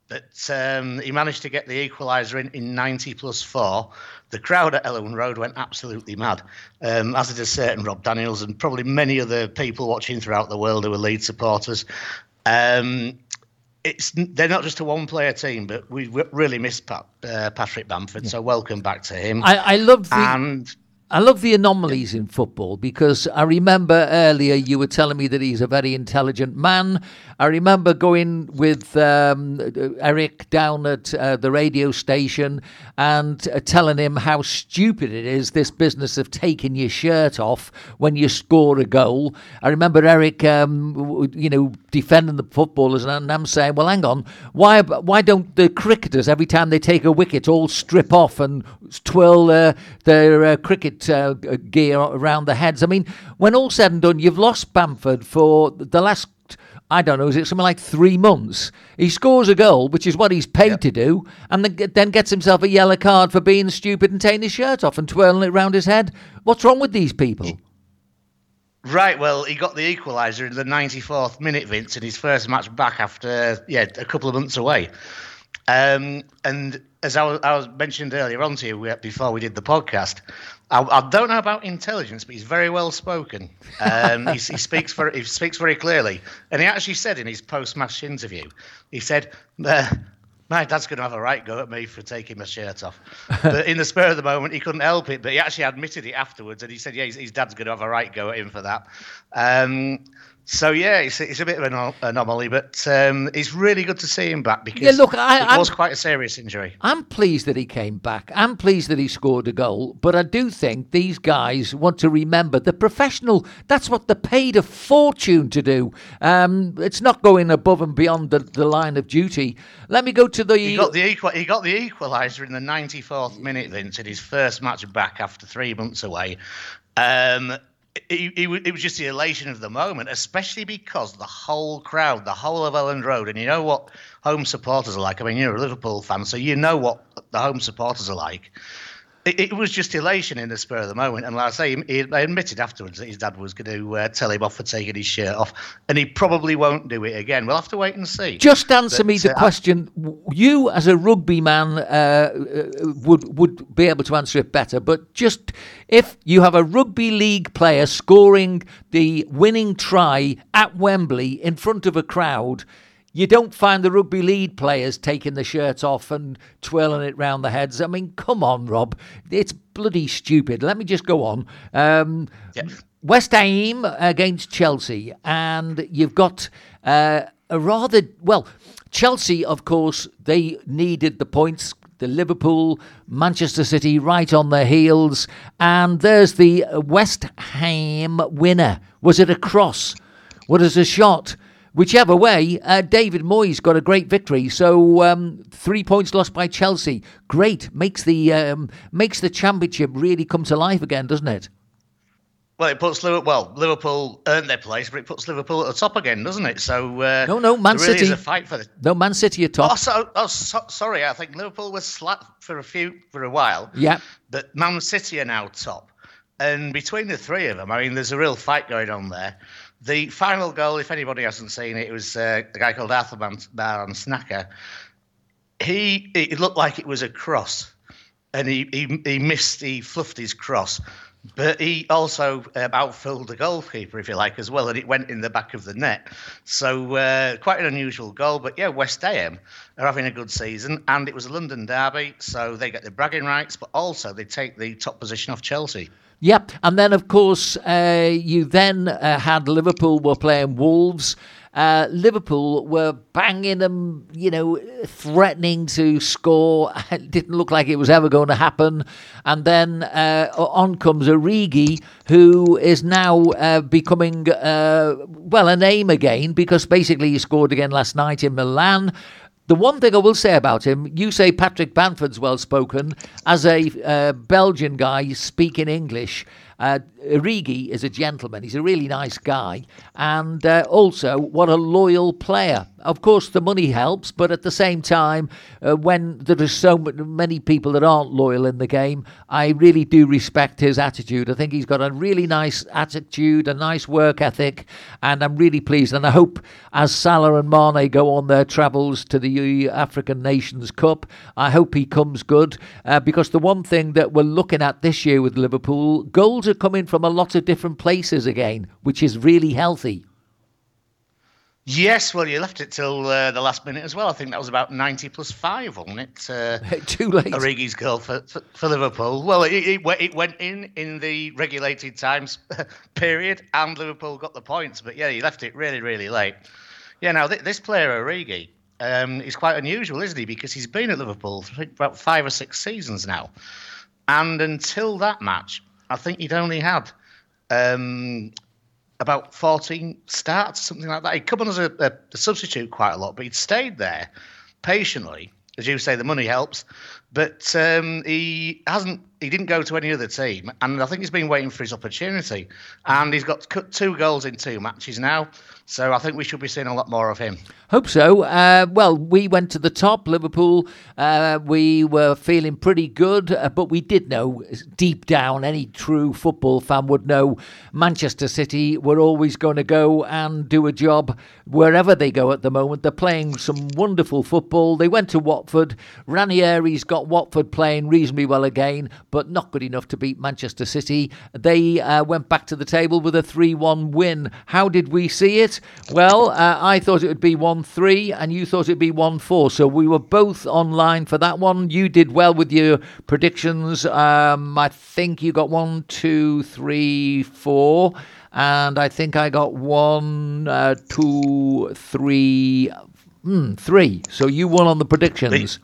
S2: But um, he managed to get the equaliser in in 90 plus four. The crowd at Elland Road went absolutely mad, um, as did a certain Rob Daniels and probably many other people watching throughout the world who were Leeds supporters. Um, it's they're not just a one player team, but we really miss Pat, uh, Patrick Bamford. Yeah. So welcome back to him.
S1: I, I love the, and I love the anomalies in football because I remember earlier you were telling me that he's a very intelligent man. I remember going with um, Eric down at uh, the radio station and uh, telling him how stupid it is this business of taking your shirt off when you score a goal. I remember Eric, um, you know, defending the footballers, and I'm saying, well, hang on, why why don't the cricketers every time they take a wicket all strip off and twirl uh, their uh, uh, gear around their heads? I mean, when all's said and done, you've lost Bamford for the last I don't know, is it something like three months? He scores a goal, which is what he's paid yep. to do, and then gets himself a yellow card for being stupid and taking his shirt off and twirling it round his head. What's wrong with these people?
S2: Right, well, he got the equaliser in the 94th minute, Vince, in his first match back after, yeah, a couple of months away. Um, and as I was, I was, mentioned earlier on to you before we did the podcast, I, I, don't know about intelligence, but he's very well spoken. Um, he, he, speaks very, he speaks very clearly, and he actually said in his post-match interview, he said, uh, "My dad's going to have a right go at me for taking my shirt off." but in the spur of the moment, he couldn't help it. But he actually admitted it afterwards, and he said, "Yeah, his, his dad's going to have a right go at him for that." Um, so yeah, it's, it's a bit of an anomaly, but um, it's really good to see him back because yeah, look, I, it I'm, was quite a serious injury.
S1: I'm pleased that he came back. I'm pleased that he scored a goal, but I do think these guys want to remember the professional. That's what they're paid a fortune to do. Um, it's not going above and beyond the, the line of duty. Let me go to the.
S2: He got the equal. He got the equaliser in the 94th minute, in his first match back after three months away. Um, it, it, it, was just the elation of the moment, especially because the whole crowd, the whole of Elland Road, and you know what home supporters are like. I mean, you're a Liverpool fan, so you know what the home supporters are like it, it, was just elation in the spur of the moment. And like I say, he, he admitted afterwards that his dad was going to uh, tell him off for taking his shirt off, and he probably won't do it again. We'll have to wait and see.
S1: Just answer but, me the uh, question. You, as a rugby man, uh, uh, would would be able to answer it better. But just if you have a rugby league player scoring the winning try at Wembley in front of a crowd you don't find the rugby league players taking the shirt off and twirling it round the heads. I mean, come on, Rob. It's bloody stupid. Let me just go on. Um, West Ham against Chelsea, and you've got uh, a rather well. Chelsea, of course, they needed the points. The Liverpool, Manchester City right on their heels, and there's the West Ham winner. Was it a cross? Was it a shot? Whichever way, uh, David Moyes got a great victory. So um, three points lost by Chelsea, great makes the um, makes the championship really come to life again, doesn't it?
S2: Well, it puts Liverpool. Well, Liverpool earned their place, but it puts Liverpool at the top again, doesn't it? So uh,
S1: no, no, Man
S2: there really
S1: City.
S2: is a fight for the.
S1: No, Man City are top.
S2: Oh, so, oh so, sorry. I think Liverpool was slack for a few for a while.
S1: Yeah.
S2: But Man City are now top, and between the three of them, I mean, there's a real fight going on there. The final goal, if anybody hasn't seen it, it was uh, a guy called Arthur Van Snacker. He it looked like it was a cross, and he he, he missed. He fluffed his cross. But he also um, outfilled the goalkeeper, if you like, as well, and it went in the back of the net. So uh, quite an unusual goal. But yeah, West Ham are having a good season, and it was a London derby, so they get the bragging rights, but also they take the top position off Chelsea.
S1: Yep, and then of course uh, you then uh, had Liverpool were playing Wolves. Uh, Liverpool were banging them, you know, threatening to score. It didn't look like it was ever going to happen. And then uh, on comes Origi, who is now uh, becoming, uh, well, a name again because basically he scored again last night in Milan. The one thing I will say about him, you say Patrick Bamford's well spoken. As a uh, Belgian guy speaking English, uh, Origi is a gentleman. He's a really nice guy. And uh, also, what a loyal player. Of course, the money helps, but at the same time, uh, when there are so many people that aren't loyal in the game, I really do respect his attitude. I think he's got a really nice attitude, a nice work ethic, and I'm really pleased. And I hope as Salah and Mane go on their travels to the African Nations Cup, I hope he comes good. Uh, because the one thing that we're looking at this year with Liverpool, goals are coming from a lot of different places again, which is really healthy.
S2: Yes, well, you left it till uh, the last minute as well. I think that was about 90 plus 5, wasn't it? Uh,
S1: Too late.
S2: Origi's goal for, for, for Liverpool. Well, it, it, it, went in in the regulated times period, and Liverpool got the points. But yeah, you left it really, really late. Yeah, now th- this player, Origi, um, is quite unusual, isn't he? Because he's been at Liverpool for about five or six seasons now. And until that match, I think he'd only had um, about 14 starts, something like that. He'd come on as a, a, a, substitute quite a lot, but he'd stayed there patiently. As you say, the money helps, but um, he hasn't. He didn't go to any other team, and I think he's been waiting for his opportunity. And he's got two goals in two matches now. So I think we should be seeing a lot more of him.
S1: Hope so. Uh, well, we went to the top, Liverpool. Uh, we were feeling pretty good, uh, but we did know deep down, any true football fan would know Manchester City were always going to go and do a job wherever they go at the moment. They're playing some wonderful football. They went to Watford. Ranieri's got Watford playing reasonably well again, but not good enough to beat Manchester City. They uh, went back to the table with a 3 1 win. How did we see it? Well, uh, I thought it would be 1 3, and you thought it'd be 1 4. So we were both online for that one. You did well with your predictions. Um, I think you got one, two, three, four. And I think I got one, uh, two, three, mm, three. So you won on the predictions.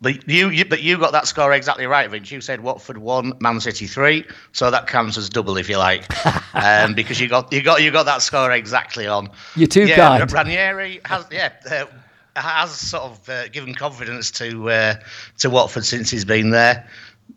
S2: But you, you, but you got that score exactly right, Vince. You said Watford one, Man City three, so that counts as double if you like, um, because you got you got you got that score exactly on.
S1: You're too
S2: yeah,
S1: kind.
S2: Ranieri has yeah uh, has sort of uh, given confidence to uh, to Watford since he's been there,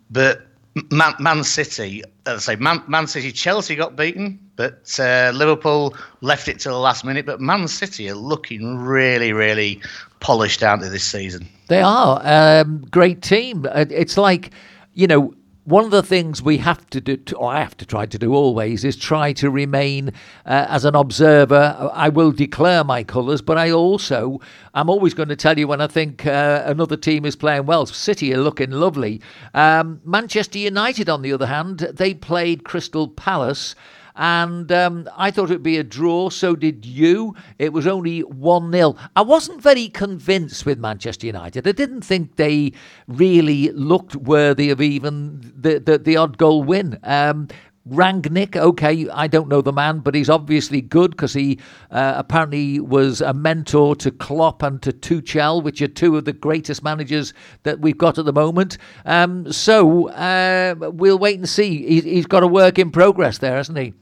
S2: but Man, Man City, as I say, Man, Man, City, Chelsea got beaten, but uh, Liverpool left it to the last minute. But Man City are looking really, really polished, aren't this season?
S1: They are. Um, great team. It's like, you know, one of the things we have to do, or I have to try to do always, is try to remain uh, as an observer. I will declare my colours, but I also, I'm always going to tell you when I think uh, another team is playing well. City are looking lovely. Um, Manchester United, on the other hand, they played Crystal Palace and um, I thought it would be a draw. So did you. It was only one 0 I wasn't very convinced with Manchester United. I didn't think they really looked worthy of even the the, the odd goal win. Um, Rangnick, okay, I don't know the man, but he's obviously good because he uh, apparently was a mentor to Klopp and to Tuchel, which are two of the greatest managers that we've got at the moment. Um, so uh, we'll wait and see. He, he's got a work in progress there, hasn't he?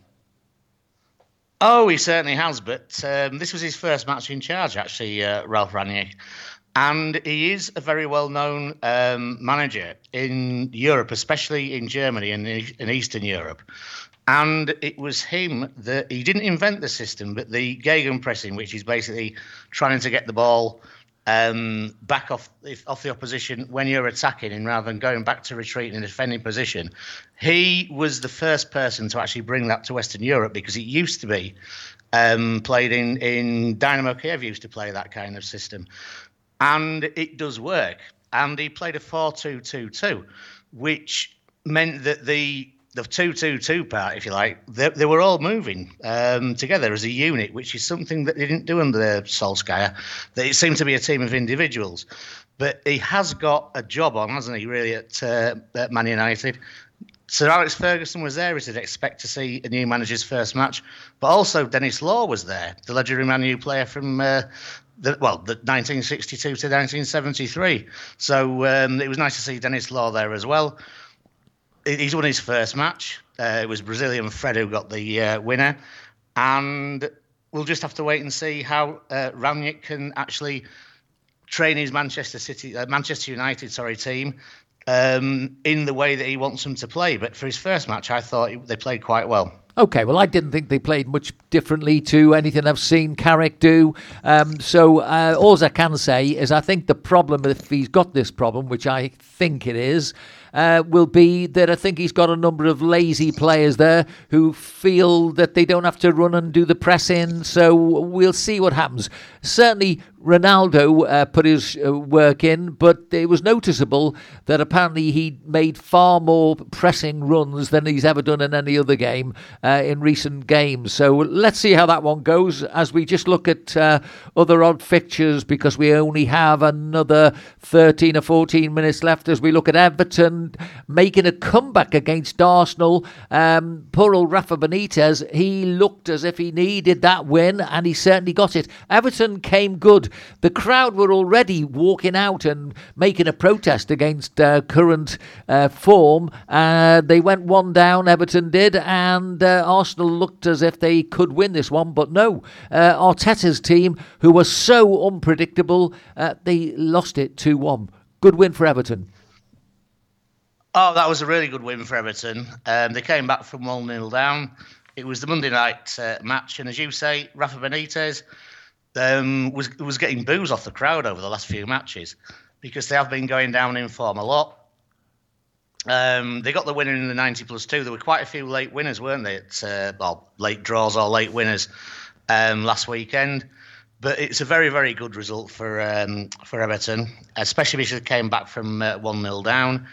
S2: Oh, he certainly has. But um, this was his first match in charge, actually, uh, Ralf Rangnick and he is a very well-known um, manager in Europe, especially in Germany and in Eastern Europe. And it was him that he didn't invent the system, but the gegenpressing, which is basically trying to get the ball um, back off off the opposition when you're attacking, and rather than going back to retreat in a defending position. He was the first person to actually bring that to Western Europe because it used to be um, played in in Dynamo Kiev used to play that kind of system and it does work. And he played a 4 2 2 2, which meant that the the 2 2 2 part, if you like, they, they were all moving um, together as a unit, which is something that they didn't do under Solskjaer. That it seemed to be a team of individuals. But he has got a job on, hasn't he, really, at, uh, at Man United? Sir Alex Ferguson was there, as you'd expect to see a new manager's first match. But also Denis Law was there, the legendary Man U player from uh, the, well, the 1962 to 1973. So um, it was nice to see Denis Law there as well. He's won his first match. Uh, it was Brazilian Fred who got the uh, winner, and we'll just have to wait and see how uh, Rangnick can actually train his Manchester City, uh, Manchester United, sorry, team um, in the way that he wants them to play. But for his first match, I thought they played quite well.
S1: Okay, well, I didn't think they played much differently to anything I've seen Carrick do. Um, so uh, all I can say is I think the problem, if he's got this problem, which I think it is, uh, will be that I think he's got a number of lazy players there who feel that they don't have to run and do the press in. So we'll see what happens. Certainly, Ronaldo uh, put his uh, work in, but it was noticeable that apparently he made far more pressing runs than he's ever done in any other game uh, in recent games. So let's see how that one goes as we just look at uh, other odd fixtures because we only have another 13 or 14 minutes left as we look at Everton making a comeback against Arsenal. Um, poor old Rafa Benitez, he looked as if he needed that win and he certainly got it. Everton came good. The crowd were already walking out and making a protest against uh, current uh, form. Uh, they went one down, Everton did, and uh, Arsenal looked as if they could win this one, but no. Uh, Arteta's team, who was so unpredictable, uh, they lost it 2 1. Good win for Everton.
S2: Oh, that was a really good win for Everton. Um, they came back from 1 0 down. It was the Monday night uh, match, and as you say, Rafa Benitez um, was was getting boos off the crowd over the last few matches because they have been going down in form a lot. Um, they got the winner in the 90 plus two. There were quite a few late winners, weren't they? At, uh, well, late draws or late winners um, last weekend. But it's a very, very good result for um, for Everton, especially because they came back from uh, one 0 down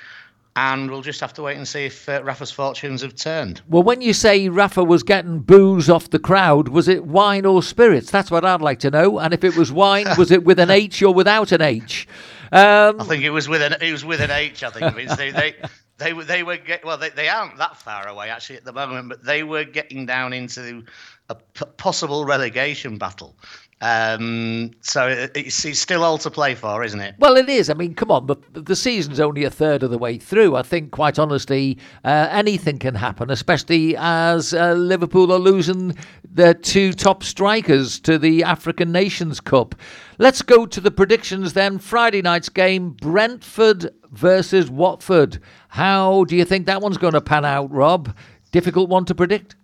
S2: and we'll just have to wait and see if uh, Rafa's fortunes have turned.
S1: Well, when you say Rafa was getting booze off the crowd, was it wine or spirits? That's what I'd like to know. And if it was wine, was it with an H or without an H?
S2: Um, I think it was with an it was with an H. I think they they they were they were get, well they, they aren't that far away actually at the moment, but they were getting down into a p- possible relegation battle. Um, so it's, it's, still all to play for, isn't it?
S1: Well, it is. I mean, come on, the, the season's only a third of the way through. I think, quite honestly, uh, anything can happen, especially as uh, Liverpool are losing their two top strikers to the African Nations Cup. Let's go to the predictions then. Friday night's game Brentford versus Watford. How do you think that one's going to pan out, Rob? Difficult one to predict?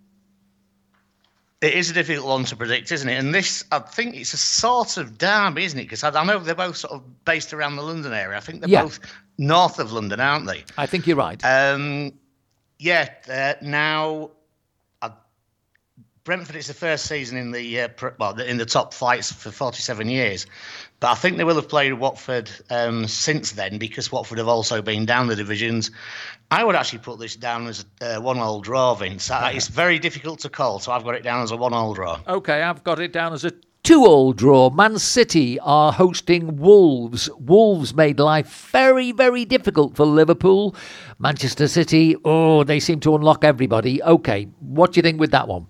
S2: It is a difficult one to predict, isn't it? And this, I think it's a sort of derby, isn't it? Because I, I, know they're both sort of based around the London area. I think they're yeah. both north of London, aren't they?
S1: I think you're right.
S2: Um, yeah. Uh, now, Brentford, it's the first season in the uh, well in the top flights for 47 years, but I think they will have played Watford um, since then because Watford have also been down the divisions. I would actually put this down as a uh, one-all draw, Vince. Uh, it's very difficult to call, so I've got it down as a one-all draw.
S1: Okay, I've got it down as a two-all draw. Man City are hosting Wolves. Wolves made life very, very difficult for Liverpool. Manchester City, oh, they seem to unlock everybody. Okay, what do you think with that one?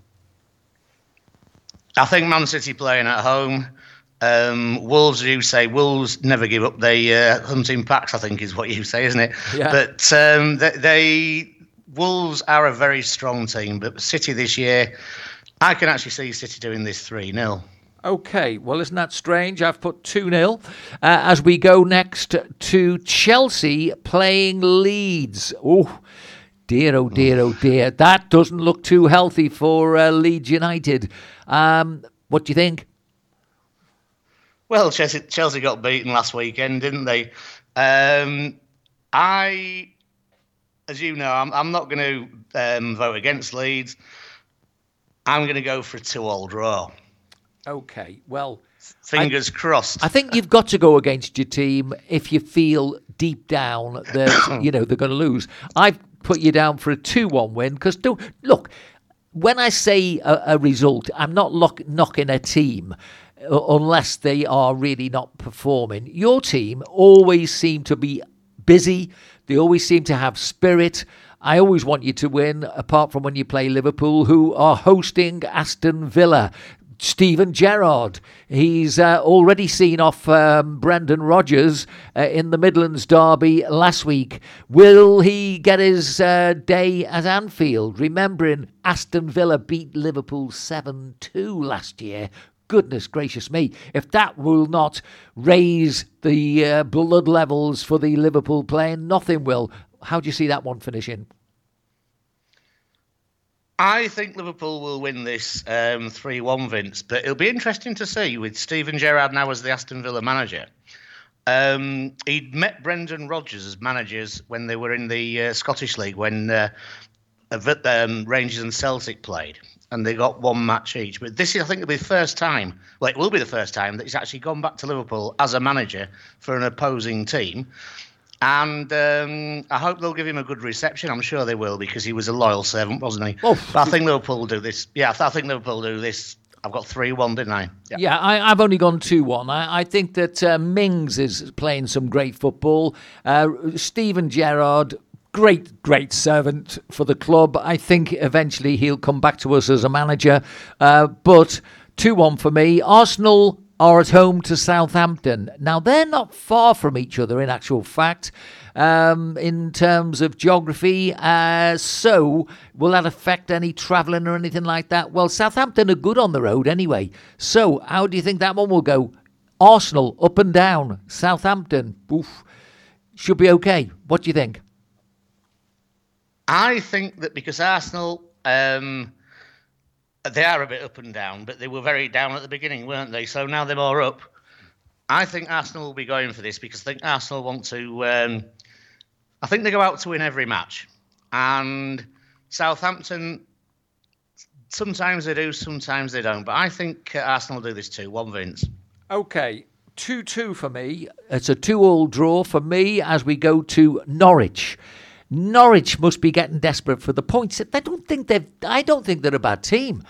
S2: I think Man City playing at home. Um, Wolves, you say, Wolves never give up. They uh, hunting packs, I think, is what you say, isn't it? Yeah. But um, they, they, Wolves are a very strong team. But City this year, I can actually see City doing this 3 0.
S1: Okay, well, isn't that strange? I've put 2 0 uh, as we go next to Chelsea playing Leeds. Oh, dear, oh dear, oh dear. That doesn't look too healthy for uh, Leeds United. Um, what do you think?
S2: Well, Chelsea, Chelsea got beaten last weekend, didn't they? Um, I, as you know, I'm, I'm not going to um, vote against Leeds. I'm going to go for a two-all draw.
S1: Okay, well,
S2: fingers I, crossed.
S1: I think you've got to go against your team if you feel deep down that you know they're going to lose. I've put you down for a two-one win because don't look when I say a, a result, I'm not lock, knocking a team unless they are really not performing. Your team always seem to be busy. They always seem to have spirit. I always want you to win, apart from when you play Liverpool, who are hosting Aston Villa. Steven Gerrard. He's uh, already seen off um, Brendan Rodgers uh, in the Midlands Derby last week. Will he get his uh, day at Anfield? Remembering Aston Villa beat Liverpool 7 2 last year. Goodness gracious me, if that will not raise the uh, blood levels for the Liverpool playing, nothing will. How do you see that one finishing?
S2: I think Liverpool will win this um, 3 1, Vince, but it'll be interesting to see with Steven Gerrard now as the Aston Villa manager. Um, he'd met Brendan Rodgers as managers when they were in the uh, Scottish League when uh, um, Rangers and Celtic played, and they got one match each. But this is, I think, will be the first time. Well, it will be the first time that he's actually gone back to Liverpool as a manager for an opposing team. And um, I hope they'll give him a good reception. I'm sure they will because he was a loyal servant, wasn't he? Oh. But I think Liverpool will do this. Yeah, I think Liverpool will do this. I've got 3 1, didn't I?
S1: Yeah, yeah I, have only gone 2 1. I, I, think that uh, Mings is playing some great football. Uh, Steven Gerrard, great, great servant for the club. I think eventually he'll come back to us as a manager. Uh, but 2 1 for me. Arsenal are at home to Southampton. Now, they're not far from each other in actual fact, um, in terms of geography. Uh, so, will that affect any travelling or anything like that? Well, Southampton are good on the road anyway. So, how do you think that one will go? Arsenal up and down. Southampton, oof, should be okay. What do you think?
S2: I think that because Arsenal. Um, they are a bit up and down, but they were very down at the beginning, weren't they? So now they're more up. I think Arsenal will be going for this because I think Arsenal want to. Um, I think they go out to win every match, and Southampton. Sometimes they do, sometimes they don't. But I think Arsenal do this too. One Vince.
S1: Okay, 2 2 for me. It's a 2 all draw for me as we go to Norwich. Norwich must be getting desperate for the points. I don't think they've. I don't think they're a bad team.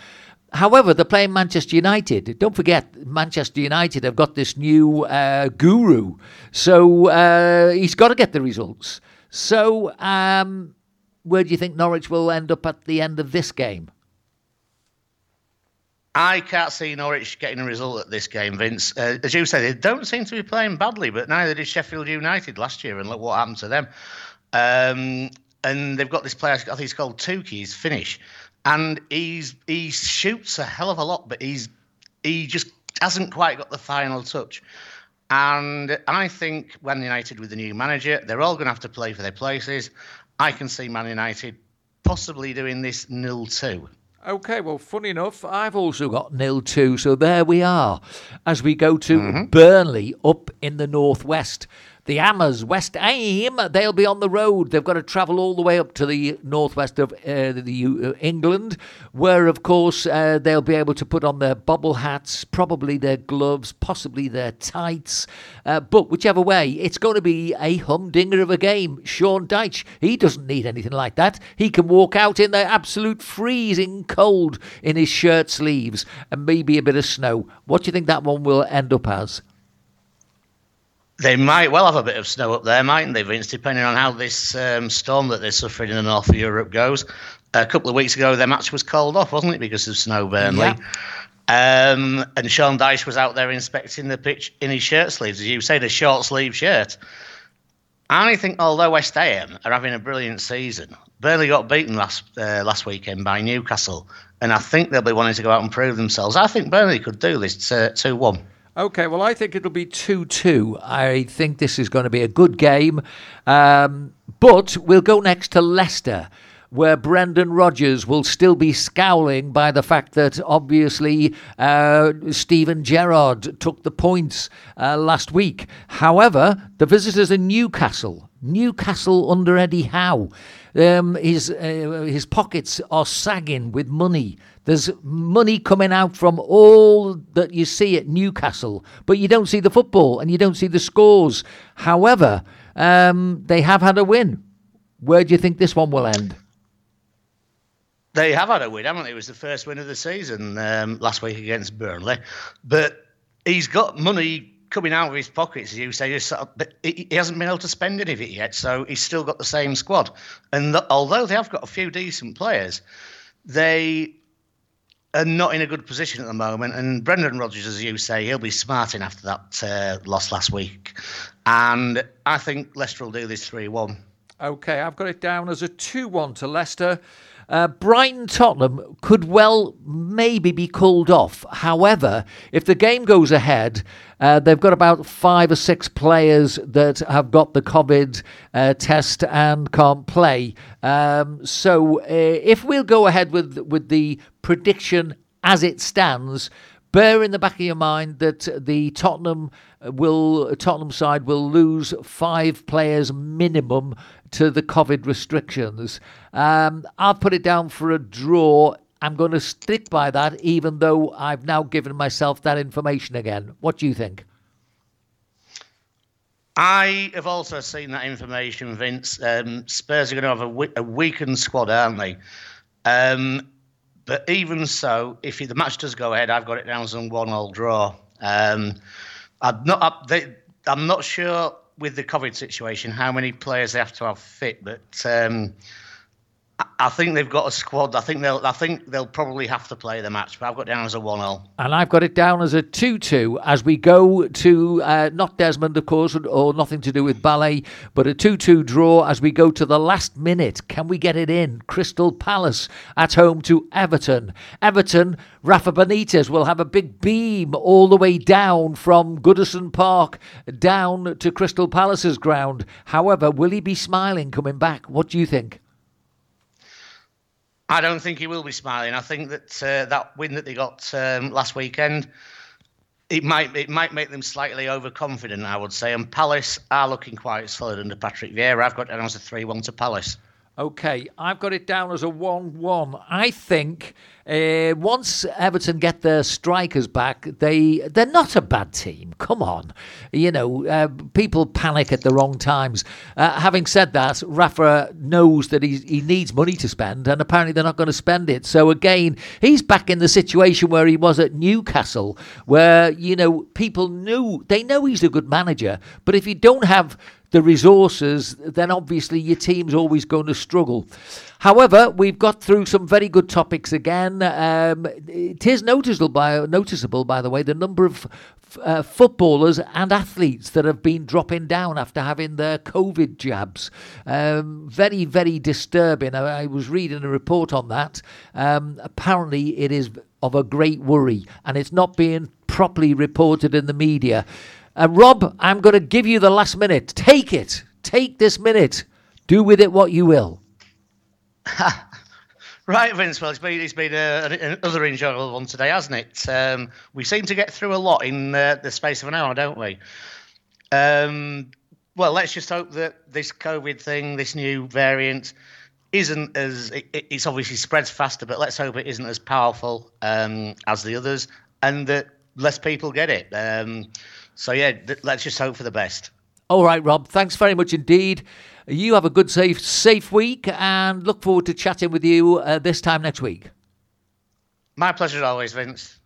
S1: However, they're playing Manchester United. Don't forget, Manchester United have got this new uh, guru, so uh, he's got to get the results. So, um, where do you think Norwich will end up at the end of this game?
S2: I can't see Norwich getting a result at this game, Vince. Uh, as you say, they don't seem to be playing badly, but neither did Sheffield United last year, and look what happened to them. Um, and they've got this player, I think he's called Tuki, he's Finnish. And he's he shoots a hell of a lot, but he's he just hasn't quite got the final touch. And I think Man United with the new manager, they're all going to have to play for their places. I can see Man United possibly doing this nil two.
S1: Okay, well, funny enough, I've also got nil two, so there we are. As we go to mm-hmm. Burnley up in the northwest. The Ammers, West Ham, they'll be on the road. They've got to travel all the way up to the northwest of uh, the uh, England, where, of course, uh, they'll be able to put on their bubble hats, probably their gloves, possibly their tights. Uh, but whichever way, it's going to be a humdinger of a game. Sean Dyche, he doesn't need anything like that. He can walk out in the absolute freezing cold in his shirt sleeves and maybe a bit of snow. What do you think that one will end up as?
S2: They might well have a bit of snow up there, mightn't they, Vince? Depending on how this um, storm that they're suffering in the north of Europe goes. A couple of weeks ago, their match was called off, wasn't it, because of snow, Burnley? Yeah. Um, and Sean Dyche was out there inspecting the pitch in his shirt sleeves, as you say, the short sleeve shirt. I think, although West Ham are having a brilliant season, Burnley got beaten last uh, last weekend by Newcastle, and I think they'll be wanting to go out and prove themselves. I think Burnley could do this uh, two one.
S1: Okay, well, I think it'll be 2 2. I think this is going to be a good game. Um, but we'll go next to Leicester, where Brendan Rodgers will still be scowling by the fact that obviously uh, Steven Gerrard took the points uh, last week. However, the visitors are Newcastle. Newcastle under Eddie Howe. Um, his uh, his pockets are sagging with money. There's money coming out from all that you see at Newcastle, but you don't see the football and you don't see the scores. However, um, they have had a win. Where do you think this one will end?
S2: They have had a win, haven't they? It was the first win of the season um, last week against Burnley. But he's got money coming out of his pockets, as you say, but he hasn't been able to spend any of it yet. So he's still got the same squad. And the, although they have got a few decent players, they are not in a good position at the moment. And Brendan Rodgers, as you say, he'll be smarting after that uh, loss last week. And I think Leicester will do this 3 1.
S1: Okay, I've got it down as a 2 1 to Leicester. Uh, Brighton Tottenham could well maybe be called off. However, if the game goes ahead, uh, they've got about five or six players that have got the COVID uh, test and can't play. Um, so uh, if we'll go ahead with with the prediction as it stands, bear in the back of your mind that the Tottenham will Tottenham side will lose five players minimum to the COVID restrictions. Um, I'll put it down for a draw. I'm going to stick by that, even though I've now given myself that information again. What do you think?
S2: I have also seen that information, Vince. Um, Spurs are going to have a, a weakened squad, aren't they? Um, but even so, if the match does go ahead, I've got it down as a one-all draw. Um, I'm not. They, I'm not sure with the COVID situation how many players they have to have fit, but um, I think they've got a squad. I think they'll. I think they'll probably have to play the match. But I've got down as a one-0.
S1: And I've got it down as a two-two as we go to uh, not Desmond, of course, or nothing to do with ballet, but a two-two draw as we go to the last minute. Can we get it in? Crystal Palace at home to Everton. Everton. Rafa Benitez will have a big beam all the way down from Goodison Park down to Crystal Palace's ground. However, will he be smiling coming back? What do you think?
S2: I don't think he will be smiling. I think that uh, that win that they got um, last weekend, it might it might make them slightly overconfident. I would say, and Palace are looking quite solid under Patrick Vieira. I've got it as a three-one to Palace.
S1: Okay, I've got it down as a 1 1. I think uh, once Everton get their strikers back, they, they're not a bad team. Come on. You know, uh, people panic at the wrong times. Uh, having said that, Rafa knows that he, he needs money to spend, and apparently they're not going to spend it. So again, he's back in the situation where he was at Newcastle, where, you know, people knew, they know he's a good manager, but if you don't have the resources, then obviously your team's always going to struggle. However, we've got through some very good topics again. Um, it is noticeable by, noticeable, by the way, the number of uh, footballers and athletes that have been dropping down after having their COVID jabs. Um, very, very disturbing. I, I, was reading a report on that. Um, apparently, it is of a great worry, and it's not being properly reported in the media. Uh, Rob, I'm going to give you the last minute. Take it. Take this minute. Do with it what you will.
S2: right, Vince. Well, it's been, it's been uh, another enjoyable one today, hasn't it? Um, we seem to get through a lot in uh, the space of an hour, don't we? Um, well, let's just hope that this COVID thing, this new variant, isn't as it, it's obviously spreads faster, but let's hope it isn't as powerful um, as the others, and that less people get it. Um, so yeah, th- let's just hope for the best.
S1: All right, Rob. Thanks very much indeed. You have a good, safe, safe week, and look forward to chatting with you uh, this time next week.
S2: My pleasure as always, Vince.